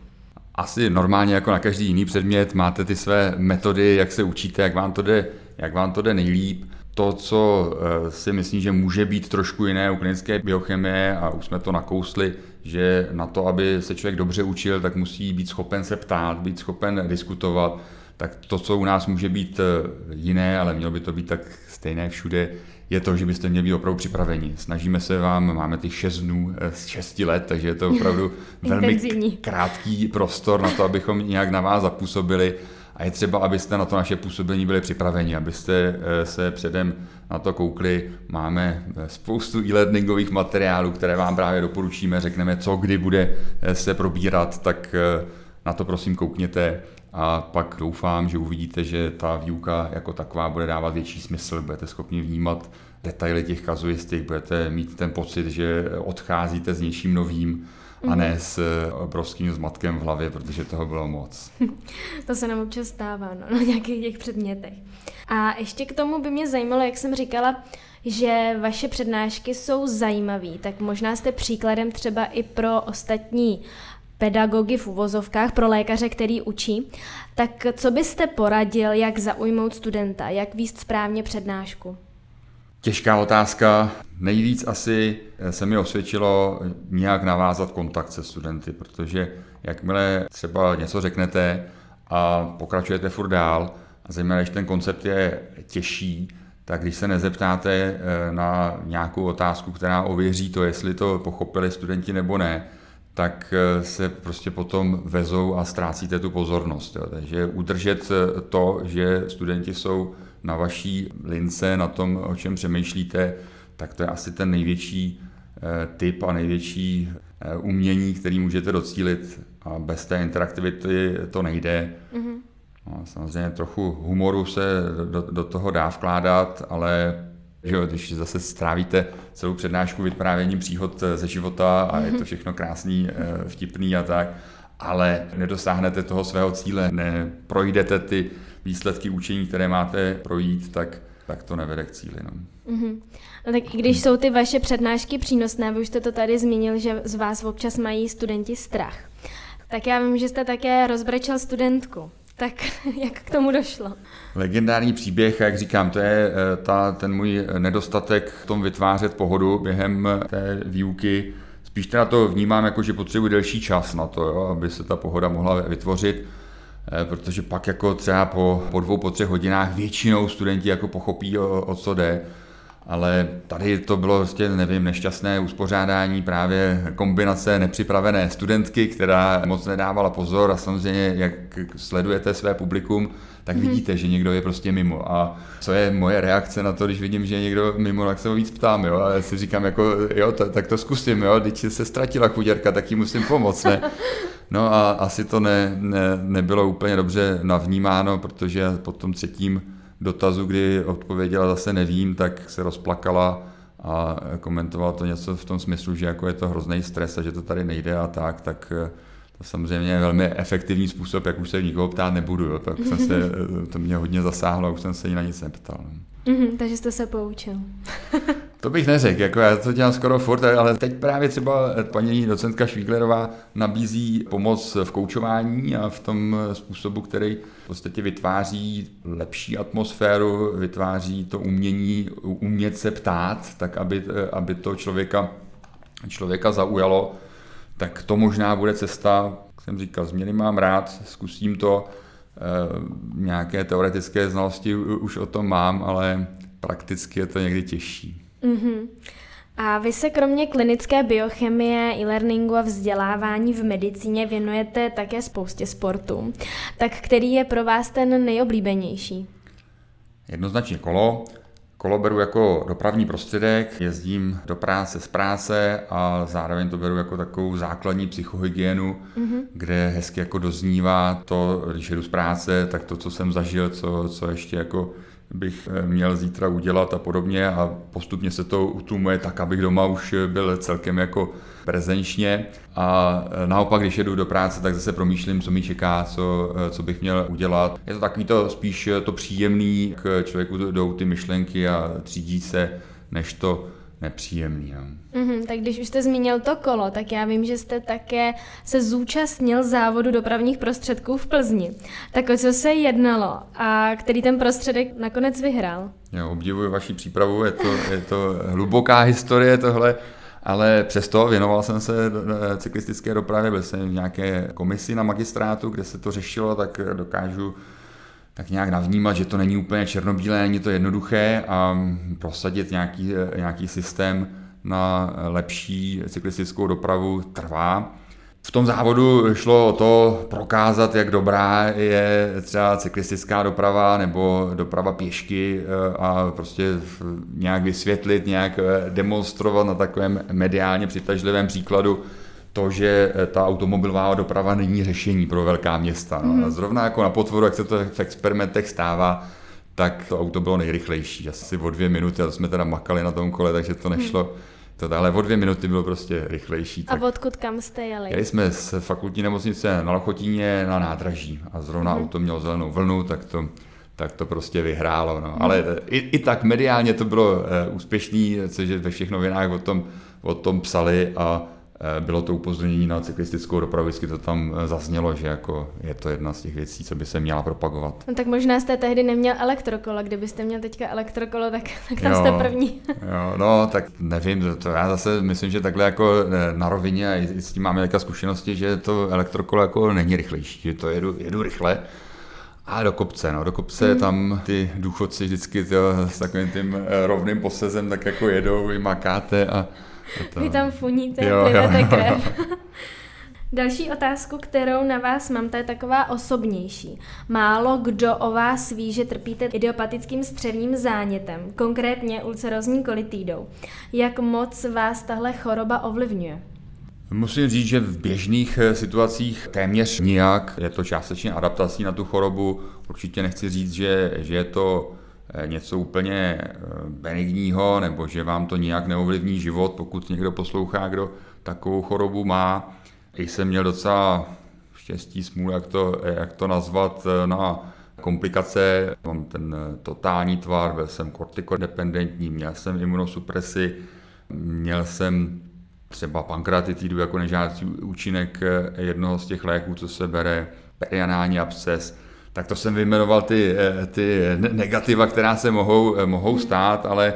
Asi normálně jako na každý jiný předmět máte ty své metody, jak se učíte, jak vám to jde, jak vám to jde nejlíp. To, co eh, si myslím, že může být trošku jiné u klinické biochemie, a už jsme to nakousli, že na to, aby se člověk dobře učil, tak musí být schopen se ptát, být schopen diskutovat, tak to, co u nás může být eh, jiné, ale mělo by to být tak stejné všude, je to, že byste měli být opravdu připraveni. Snažíme se vám, máme těch 6 dnů eh, z 6 let, takže je to opravdu velmi krátký prostor na to, abychom nějak na vás zapůsobili. A je třeba, abyste na to naše působení byli připraveni, abyste eh, se předem na to koukli. Máme spoustu e-learningových materiálů, které vám právě doporučíme, řekneme, co kdy bude se probírat, tak na to prosím koukněte a pak doufám, že uvidíte, že ta výuka jako taková bude dávat větší smysl, budete schopni vnímat detaily těch kazuistik, budete mít ten pocit, že odcházíte s něčím novým, a ne mhm. s obrovským zmatkem v hlavě, protože toho bylo moc. to se nám občas stává no, na nějakých těch předmětech. A ještě k tomu by mě zajímalo, jak jsem říkala, že vaše přednášky jsou zajímavé, tak možná jste příkladem třeba i pro ostatní pedagogy v uvozovkách, pro lékaře, který učí. Tak co byste poradil, jak zaujmout studenta, jak výst správně přednášku? Těžká otázka. Nejvíc asi se mi osvědčilo nějak navázat kontakt se studenty, protože jakmile třeba něco řeknete a pokračujete furt dál, a zejména když ten koncept je těžší, tak když se nezeptáte eh, na nějakou otázku, která ověří to, jestli to pochopili studenti nebo ne, tak eh, se prostě potom vezou a ztrácíte tu pozornost. Jo. Takže udržet eh, to, že studenti jsou na vaší lince, na tom, o čem přemýšlíte, tak to je asi ten největší typ a největší umění, který můžete docílit a bez té interaktivity to nejde. Mm-hmm. No, samozřejmě trochu humoru se do, do toho dá vkládat, ale že jo, když zase strávíte celou přednášku vyprávěním příhod ze života a je to mhm. všechno krásný, eh, vtipný a tak, ale nedosáhnete toho svého cíle, neprojdete ty výsledky učení, které máte projít, tak, tak to nevede k cíli. No. Mm-hmm. No tak i když jsou ty vaše přednášky přínosné, vy už jste to tady zmínil, že z vás občas mají studenti strach. Tak já vím, že jste také rozbrečel studentku. Tak jak k tomu došlo? Legendární příběh, jak říkám, to je eh, ta, ten můj nedostatek v tom vytvářet pohodu během té výuky. Spíš teda to vnímám jako, že potřebuji delší čas na to, jo, aby se ta pohoda mohla vytvořit eh, protože pak jako třeba po, po dvou, po třech hodinách většinou studenti jako pochopí, o, o co jde ale tady to bylo prostě, nevím, nešťastné uspořádání, právě kombinace nepřipravené studentky, která moc nedávala pozor a samozřejmě, jak sledujete své publikum, tak mm-hmm. vidíte, že někdo je prostě mimo. A co je moje reakce na to, když vidím, že je někdo mimo, tak se ho víc ptám, jo, a já si říkám, jako, jo, to, tak to zkusím, jo, teď se ztratila chuděrka, tak jí musím pomoct, ne? No a asi to ne, ne, nebylo úplně dobře navnímáno, protože po tom třetím dotazu, kdy odpověděla zase nevím, tak se rozplakala a komentovala to něco v tom smyslu, že jako je to hrozný stres a že to tady nejde a tak, tak eh, to samozřejmě je velmi efektivní způsob, jak už se nikoho ptát nebudu. Jo. Tak jsem se, eh, to mě hodně zasáhlo a už jsem se ní na nic neptal. Mm-hmm, takže jste se poučil. to bych neřekl, jako já to dělám skoro furt, ale teď právě třeba paní docentka Švíglerová nabízí pomoc v koučování a v tom způsobu, který v podstatě vytváří lepší atmosféru, vytváří to umění, umět se ptát, tak aby, aby to člověka, člověka zaujalo, tak to možná bude cesta, jak jsem říkal, změny mám rád, zkusím to, Eh, nějaké teoretické znalosti už o tom mám, ale prakticky je to někdy těžší. Mm-hmm. A vy se kromě klinické biochemie, e-learningu a vzdělávání v medicíně věnujete také spoustě sportů. Tak který je pro vás ten nejoblíbenější? Jednoznačně kolo. Kolo beru jako dopravní prostředek, jezdím do práce z práce a zároveň to beru jako takovou základní psychohygienu, mm-hmm. kde hezky jako doznívá to, když jedu z práce, tak to, co jsem zažil, co, co ještě jako bych eh, měl zítra udělat a podobně a postupně se to utlumuje tak, abych doma už byl celkem jako prezenčně a eh, naopak, když jedu do práce, tak zase promýšlím, co mi čeká, co, eh, co bych měl udělat. Je to takový to spíš to příjemný, k člověku jdou ty myšlenky a třídí se, než to nepříjemný. Jo. Mm-hmm, tak když už jste zmínil to kolo, tak já vím, že jste také se zúčastnil závodu dopravních prostředků v Plzni. Tak o co se jednalo a který ten prostředek nakonec vyhrál? Já obdivuji vaši přípravu, je to, je to hluboká historie tohle, ale přesto věnoval jsem se cyklistické dopravě, byl jsem v nějaké komisi na magistrátu, kde se to řešilo, tak dokážu tak nějak navnímat, že to není úplně černobílé, není to jednoduché a prosadit nějaký, nějaký systém na lepší cyklistickou dopravu trvá. V tom závodu šlo o to prokázat, jak dobrá je třeba cyklistická doprava nebo doprava pěšky eh, a prostě nějak vysvětlit, nějak eh, demonstrovat na takovém mediálně přitažlivém příkladu, to, že ta automobilová doprava není řešení pro velká města. No. Mm-hmm. Zrovna jako na potvoru, jak se to v experimentech stává, tak to auto bylo nejrychlejší, asi o dvě minuty, a to jsme teda makali na tom kole, takže to nešlo. Hmm. To, ale o dvě minuty bylo prostě rychlejší. A odkud kam jste jeli? Jeli jsme z fakultní nemocnice na Lochotíně na nádraží a zrovna hmm. auto mělo zelenou vlnu, tak to, tak to prostě vyhrálo. No. Hmm. Ale i, i tak mediálně to bylo uh, úspěšný, což ve všech novinách o tom, o tom psali a Eh, bylo to upozornění na cyklistickou dopravu, vždycky to tam eh, zaznělo, že jako je to jedna z těch věcí, co by se měla propagovat. No tak možná jste tehdy neměl elektrokolo, kdybyste měl teďka elektrokolo, tak, tak tam jo, jste první. jo, no tak nevím, to já zase myslím, že takhle jako eh, na rovině a s tím máme jaká zkušenosti, že to elektrokolo jako není rychlejší, že to jedu, jedu rychle, a do kopce, no, do kopce hmm. tam ty důchodci vždycky tyjo, s takovým tím rovným posezem tak jako jedou, vy makáte a to... Vy tam funíte, jo, plivete krev. Další otázku, kterou na vás mám, to je taková osobnější. Málo kdo o vás ví, že trpíte idiopatickým střevním zánětem, konkrétně ulcerozní kolitidou. Jak moc vás tahle choroba ovlivňuje? Musím říct, že v běžných eh, situacích téměř nijak. Je to částečně adaptací na tu chorobu. Určitě nechci říct, že, že je to něco úplně eh, benigního, nebo že vám to nijak neovlivní život, pokud někdo poslouchá, kdo takovou chorobu má. I jsem měl docela štěstí, smůlu, jak to, jak to nazvat, eh, na komplikace. Mám ten totální tvar, byl jsem kortikodependentní, měl jsem imunosupresi, měl jsem třeba pankreatitidu jako nežádoucí účinek jednoho z těch léků, co se bere, perianální absces tak to jsem vyjmenoval ty, eh, ty negativa, která se mohou, eh, mohou stát, ale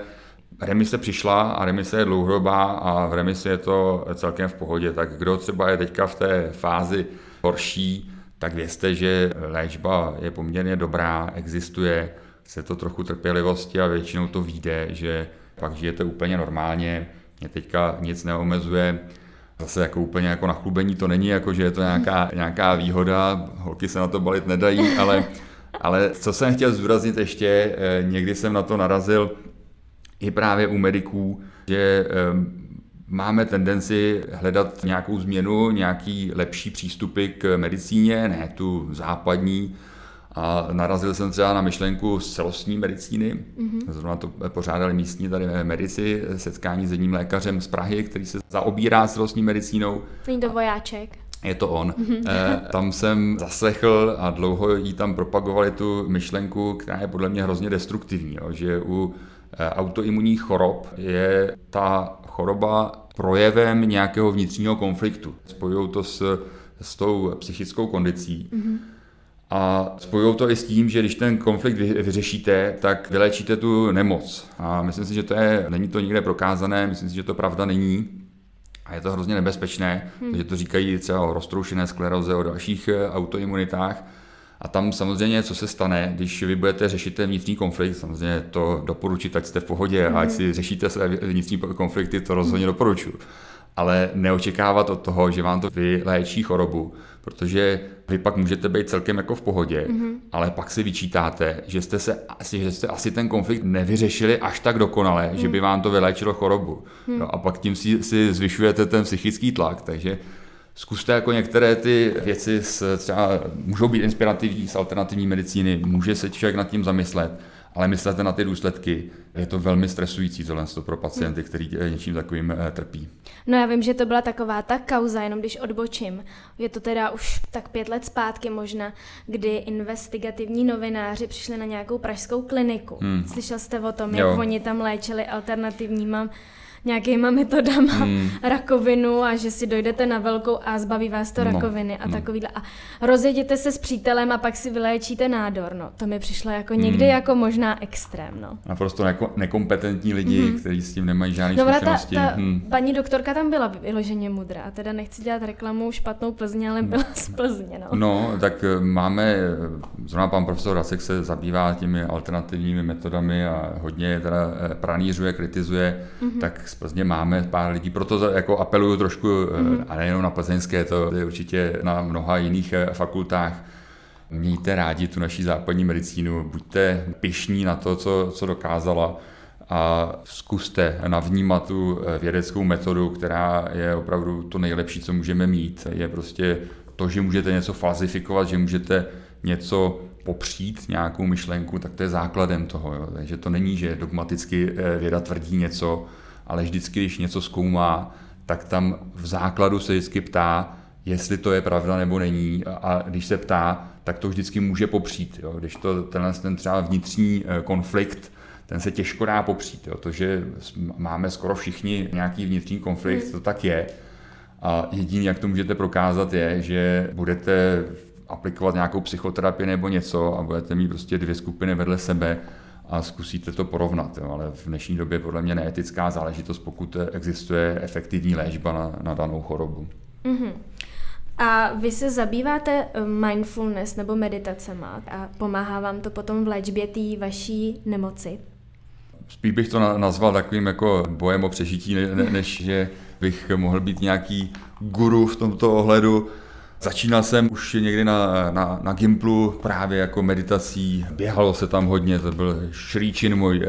remise přišla a remise je dlouhodobá a v remisi je to celkem v pohodě. Tak kdo třeba je teďka v té fázi horší, tak vězte, že léčba je poměrně dobrá, existuje, chce to trochu trpělivosti a většinou to vyjde, že pak žijete úplně normálně, mě teďka nic neomezuje, zase jako úplně jako na chlubení to není, jako že je to nějaká, nějaká výhoda, holky se na to balit nedají, ale, ale co jsem chtěl zdůraznit ještě, eh, někdy jsem na to narazil i právě u mediků, že eh, máme tendenci hledat nějakou změnu, nějaký lepší přístupy k medicíně, ne tu západní, a narazil jsem třeba na myšlenku celostní medicíny. Mm-hmm. Zrovna to pořádali místní tady medici, setkání s jedním lékařem z Prahy, který se zaobírá celostní medicínou. Není to vojáček. Je to on. Mm-hmm. Tam jsem zaslechl a dlouho jí tam propagovali tu myšlenku, která je podle mě hrozně destruktivní, jo, že u eh, autoimunních chorob je ta choroba projevem nějakého vnitřního konfliktu. Spojují to s, s tou psychickou kondicí. Mm-hmm. A spojují to i s tím, že když ten konflikt vyřešíte, tak vylečíte tu nemoc. A myslím si, že to je, není to nikde prokázané, myslím si, že to pravda není. A je to hrozně nebezpečné, hmm. že to říkají třeba o roztroušené skleroze, o dalších eh, autoimunitách. A tam samozřejmě, co se stane, když vy budete řešit ten vnitřní konflikt, samozřejmě to doporučit, ať jste v pohodě hmm. a ať si řešíte své vnitřní konflikty, to rozhodně hmm. doporučuji. Ale neočekávat od toho, že vám to vyléčí chorobu, protože vy pak můžete být celkem jako v pohodě, mm-hmm. ale pak si vyčítáte, že jste, se, asi, že jste asi ten konflikt nevyřešili až tak dokonale, mm. že by vám to vyléčilo chorobu. Mm. No a pak tím si, si zvyšujete ten psychický tlak, takže zkuste jako některé ty věci s, třeba můžou být inspirativní z alternativní medicíny, může se člověk nad tím zamyslet, ale myslete na ty důsledky. Je to velmi stresující tohle pro pacienty, kteří eh, něčím takovým eh, trpí. No já vím, že to byla taková ta kauza, jenom když odbočím. Je to teda už tak pět let zpátky možná, kdy investigativní novináři přišli na nějakou pražskou kliniku. Hmm. Slyšel jste o tom, jak jo. oni tam léčili alternativníma nějakýma metodama hmm. rakovinu a že si dojdete na velkou a zbaví vás to no, rakoviny a no. takovýhle. A rozjeděte se s přítelem a pak si vyléčíte nádor. No, to mi přišlo jako někdy hmm. jako možná extrém. No. Naprosto neko- nekompetentní lidi, hmm. kteří s tím nemají žádné no, zkušenosti. Ta, ta hmm. paní doktorka tam byla vyloženě mudrá. A teda nechci dělat reklamu špatnou Plzně, ale byla z Plzně. No, no tak eh, máme, eh, zrovna pan profesor Rasek se zabývá těmi alternativními metodami a hodně teda eh, pranířuje, kritizuje, hmm. tak z Plzně máme pár lidí, proto jako apeluju trošku, mm-hmm. a nejenom na plzeňské, to je určitě na mnoha jiných eh, fakultách, mějte rádi tu naší západní medicínu, buďte pišní na to, co, co dokázala a zkuste navnímat tu vědeckou metodu, která je opravdu to nejlepší, co můžeme mít. Je prostě to, že můžete něco falsifikovat, že můžete něco popřít nějakou myšlenku, tak to je základem toho. Jo. Takže to není, že dogmaticky eh, věda tvrdí něco, ale vždycky, když něco zkoumá, tak tam v základu se vždycky ptá, jestli to je pravda nebo není. A když se ptá, tak to vždycky může popřít. Jo. Když to tenhle ten třeba vnitřní eh, konflikt, ten se těžko dá popřít. Jo. To, že máme skoro všichni nějaký vnitřní konflikt, to tak je. A jediný, jak to můžete prokázat, je, že budete aplikovat nějakou psychoterapii nebo něco a budete mít prostě dvě skupiny vedle sebe a zkusíte to porovnat. Jo. Ale v dnešní době podle mě neetická záležitost, pokud existuje efektivní léčba na, na danou chorobu. Mm-hmm. A vy se zabýváte eh, mindfulness nebo meditacema a pomáhá vám to potom v léčbě té vaší nemoci? Spíš bych to nazval takovým jako bojem o přežití, ne, než že bych mohl být nějaký guru v tomto ohledu. Začínal jsem už někdy na, na, na Gimplu právě jako meditací, běhalo se tam hodně, to byl Šríčin můj, eh,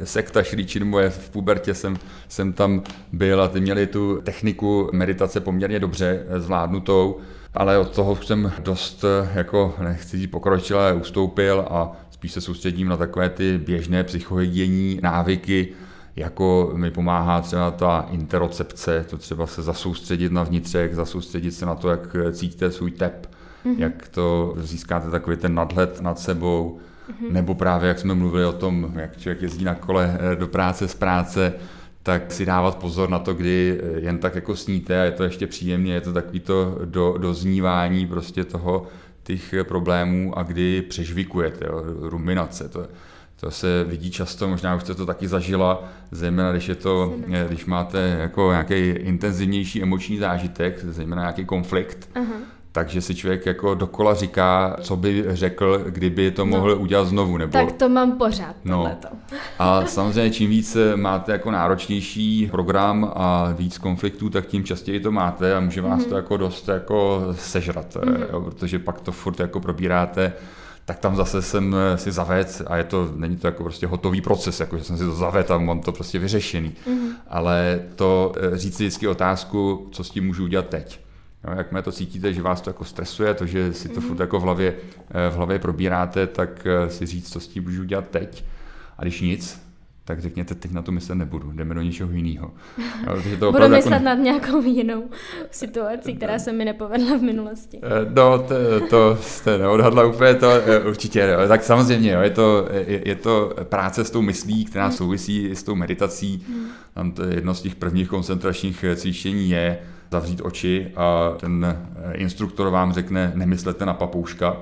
eh, sekta Šríčin moje, v pubertě jsem, jsem tam byl a ty měli tu techniku meditace poměrně dobře eh, zvládnutou, ale od toho jsem dost, jako nechci říct pokročil, ale ustoupil a spíš se soustředím na takové ty běžné psychohygienní návyky, jako mi pomáhá třeba ta interocepce, to třeba se zasoustředit na vnitřek, zasoustředit se na to, jak cítíte svůj tep, mm-hmm. jak to získáte takový ten nadhled nad sebou, mm-hmm. nebo právě jak jsme mluvili o tom, jak člověk jezdí na kole eh, do práce z práce, tak si dávat pozor na to, kdy eh, jen tak jako sníte a je to ještě příjemně, je to takový to do, doznívání prostě toho těch problémů a kdy přežvikujete, jo, ruminace, to, to se vidí často, možná už jste to taky zažila, zejména když je to, když máte jako nějaký intenzivnější emoční zážitek, zejména nějaký konflikt, uh-huh. takže si člověk jako dokola říká, co by řekl, kdyby to no. mohl no, udělat znovu. Nebo... Tak to mám pořád, no. A samozřejmě čím víc máte jako náročnější program a víc konfliktů, tak tím častěji to máte a může vás uh-huh. to jako dost jako sežrat, uh-huh. jo, protože pak to furt jako probíráte tak tam zase jsem eh, si zaved a je to, není to jako prostě hotový proces, jako že jsem si to zaved a mám to prostě vyřešený. Mm-hmm. Ale to eh, říct si vždycky otázku, co s tím můžu udělat teď. Jo, jakmile to cítíte, že vás to jako stresuje, to, že si to mm-hmm. furt jako v hlavě, eh, v hlavě probíráte, tak si říct, co s tím můžu udělat teď. A když nic, tak řekněte, teď na to myslet nebudu, jdeme do něčeho jiného. Budu myslet jako... nad nějakou jinou situací, která se mi nepovedla v minulosti. Eh, no, to, to jste neodhadla úplně, to eh, určitě. Jo. Tak samozřejmě, jo, je, to, je, je to práce s tou myslí, která hmm. souvisí s tou meditací. Hmm. Tam to jedno z těch prvních koncentračních eh, cvičení je zavřít oči a ten instruktor vám řekne, nemyslete na papouška,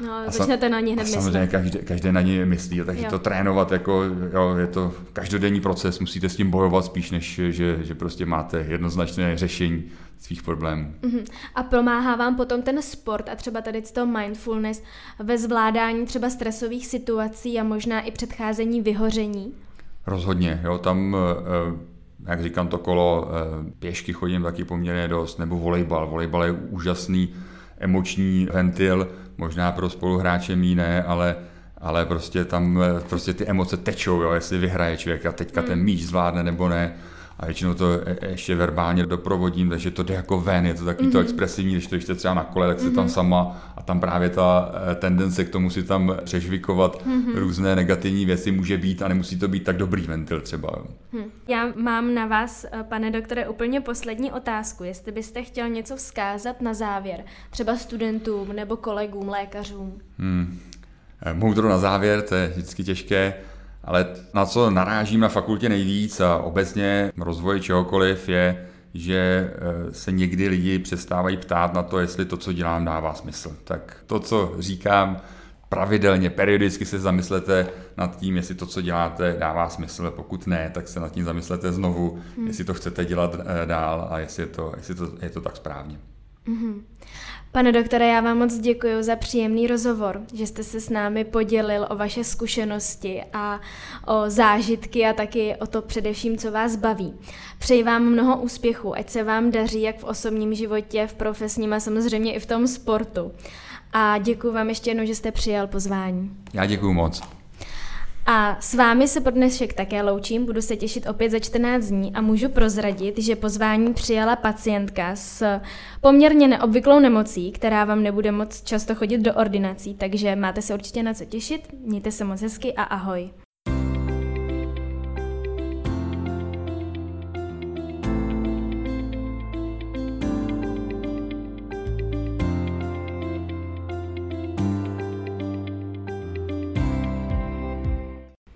No, a začnete na ně hned myslet. Samozřejmě každý, každý na ně myslí, takže jo. to trénovat, jako, jo, je to každodenní proces, musíte s tím bojovat spíš, než že, že prostě máte jednoznačné řešení svých problémů. Uh-huh. A pomáhá vám potom ten sport a třeba tady to mindfulness ve zvládání třeba stresových situací a možná i předcházení vyhoření? Rozhodně, jo, tam eh, jak říkám, to kolo eh, pěšky chodím taky poměrně dost, nebo volejbal. Volejbal je úžasný emoční ventil, možná pro spoluhráče mý ne, ale ale prostě tam prostě ty emoce tečou, jo, jestli vyhraje člověk a teďka ten hmm. míč zvládne nebo ne a většinou to e, ještě verbálně doprovodím, takže to jde jako ven, je to takový mm-hmm. to expresivní, když to jste třeba na kole, tak jste mm-hmm. tam sama a tam právě ta e, tendence k tomu si tam přežvikovat mm-hmm. různé negativní věci může být a nemusí to být tak dobrý ventil třeba. Hm. Já mám na vás, e, pane doktore, úplně poslední otázku, jestli byste chtěl něco vzkázat na závěr, třeba studentům nebo kolegům, lékařům. Hmm. Moudro na závěr, to je vždycky těžké. Ale na co narážím na fakultě nejvíc a obecně rozvoj čehokoliv je, že eh, se někdy lidi přestávají ptát na to, jestli to, co dělám, dává smysl. Tak to, co říkám, pravidelně, periodicky se zamyslete nad tím, jestli to, co děláte, dává smysl. Pokud ne, tak se nad tím zamyslete znovu, hmm. jestli to chcete dělat eh, dál a jestli je to, jestli to, je to tak správně. Mm-hmm. Pane doktore, já vám moc děkuji za příjemný rozhovor, že jste se s námi podělil o vaše zkušenosti a o zážitky a taky o to především, co vás baví. Přeji vám mnoho úspěchů, ať se vám daří jak v osobním životě, v profesním a samozřejmě i v tom sportu. A děkuji vám ještě jednou, že jste přijal pozvání. Já děkuji moc. A s vámi se pro dnešek také loučím, budu se těšit opět za 14 dní a můžu prozradit, že pozvání přijala pacientka s poměrně neobvyklou nemocí, která vám nebude moc často chodit do ordinací, takže máte se určitě na co těšit, mějte se moc hezky a ahoj.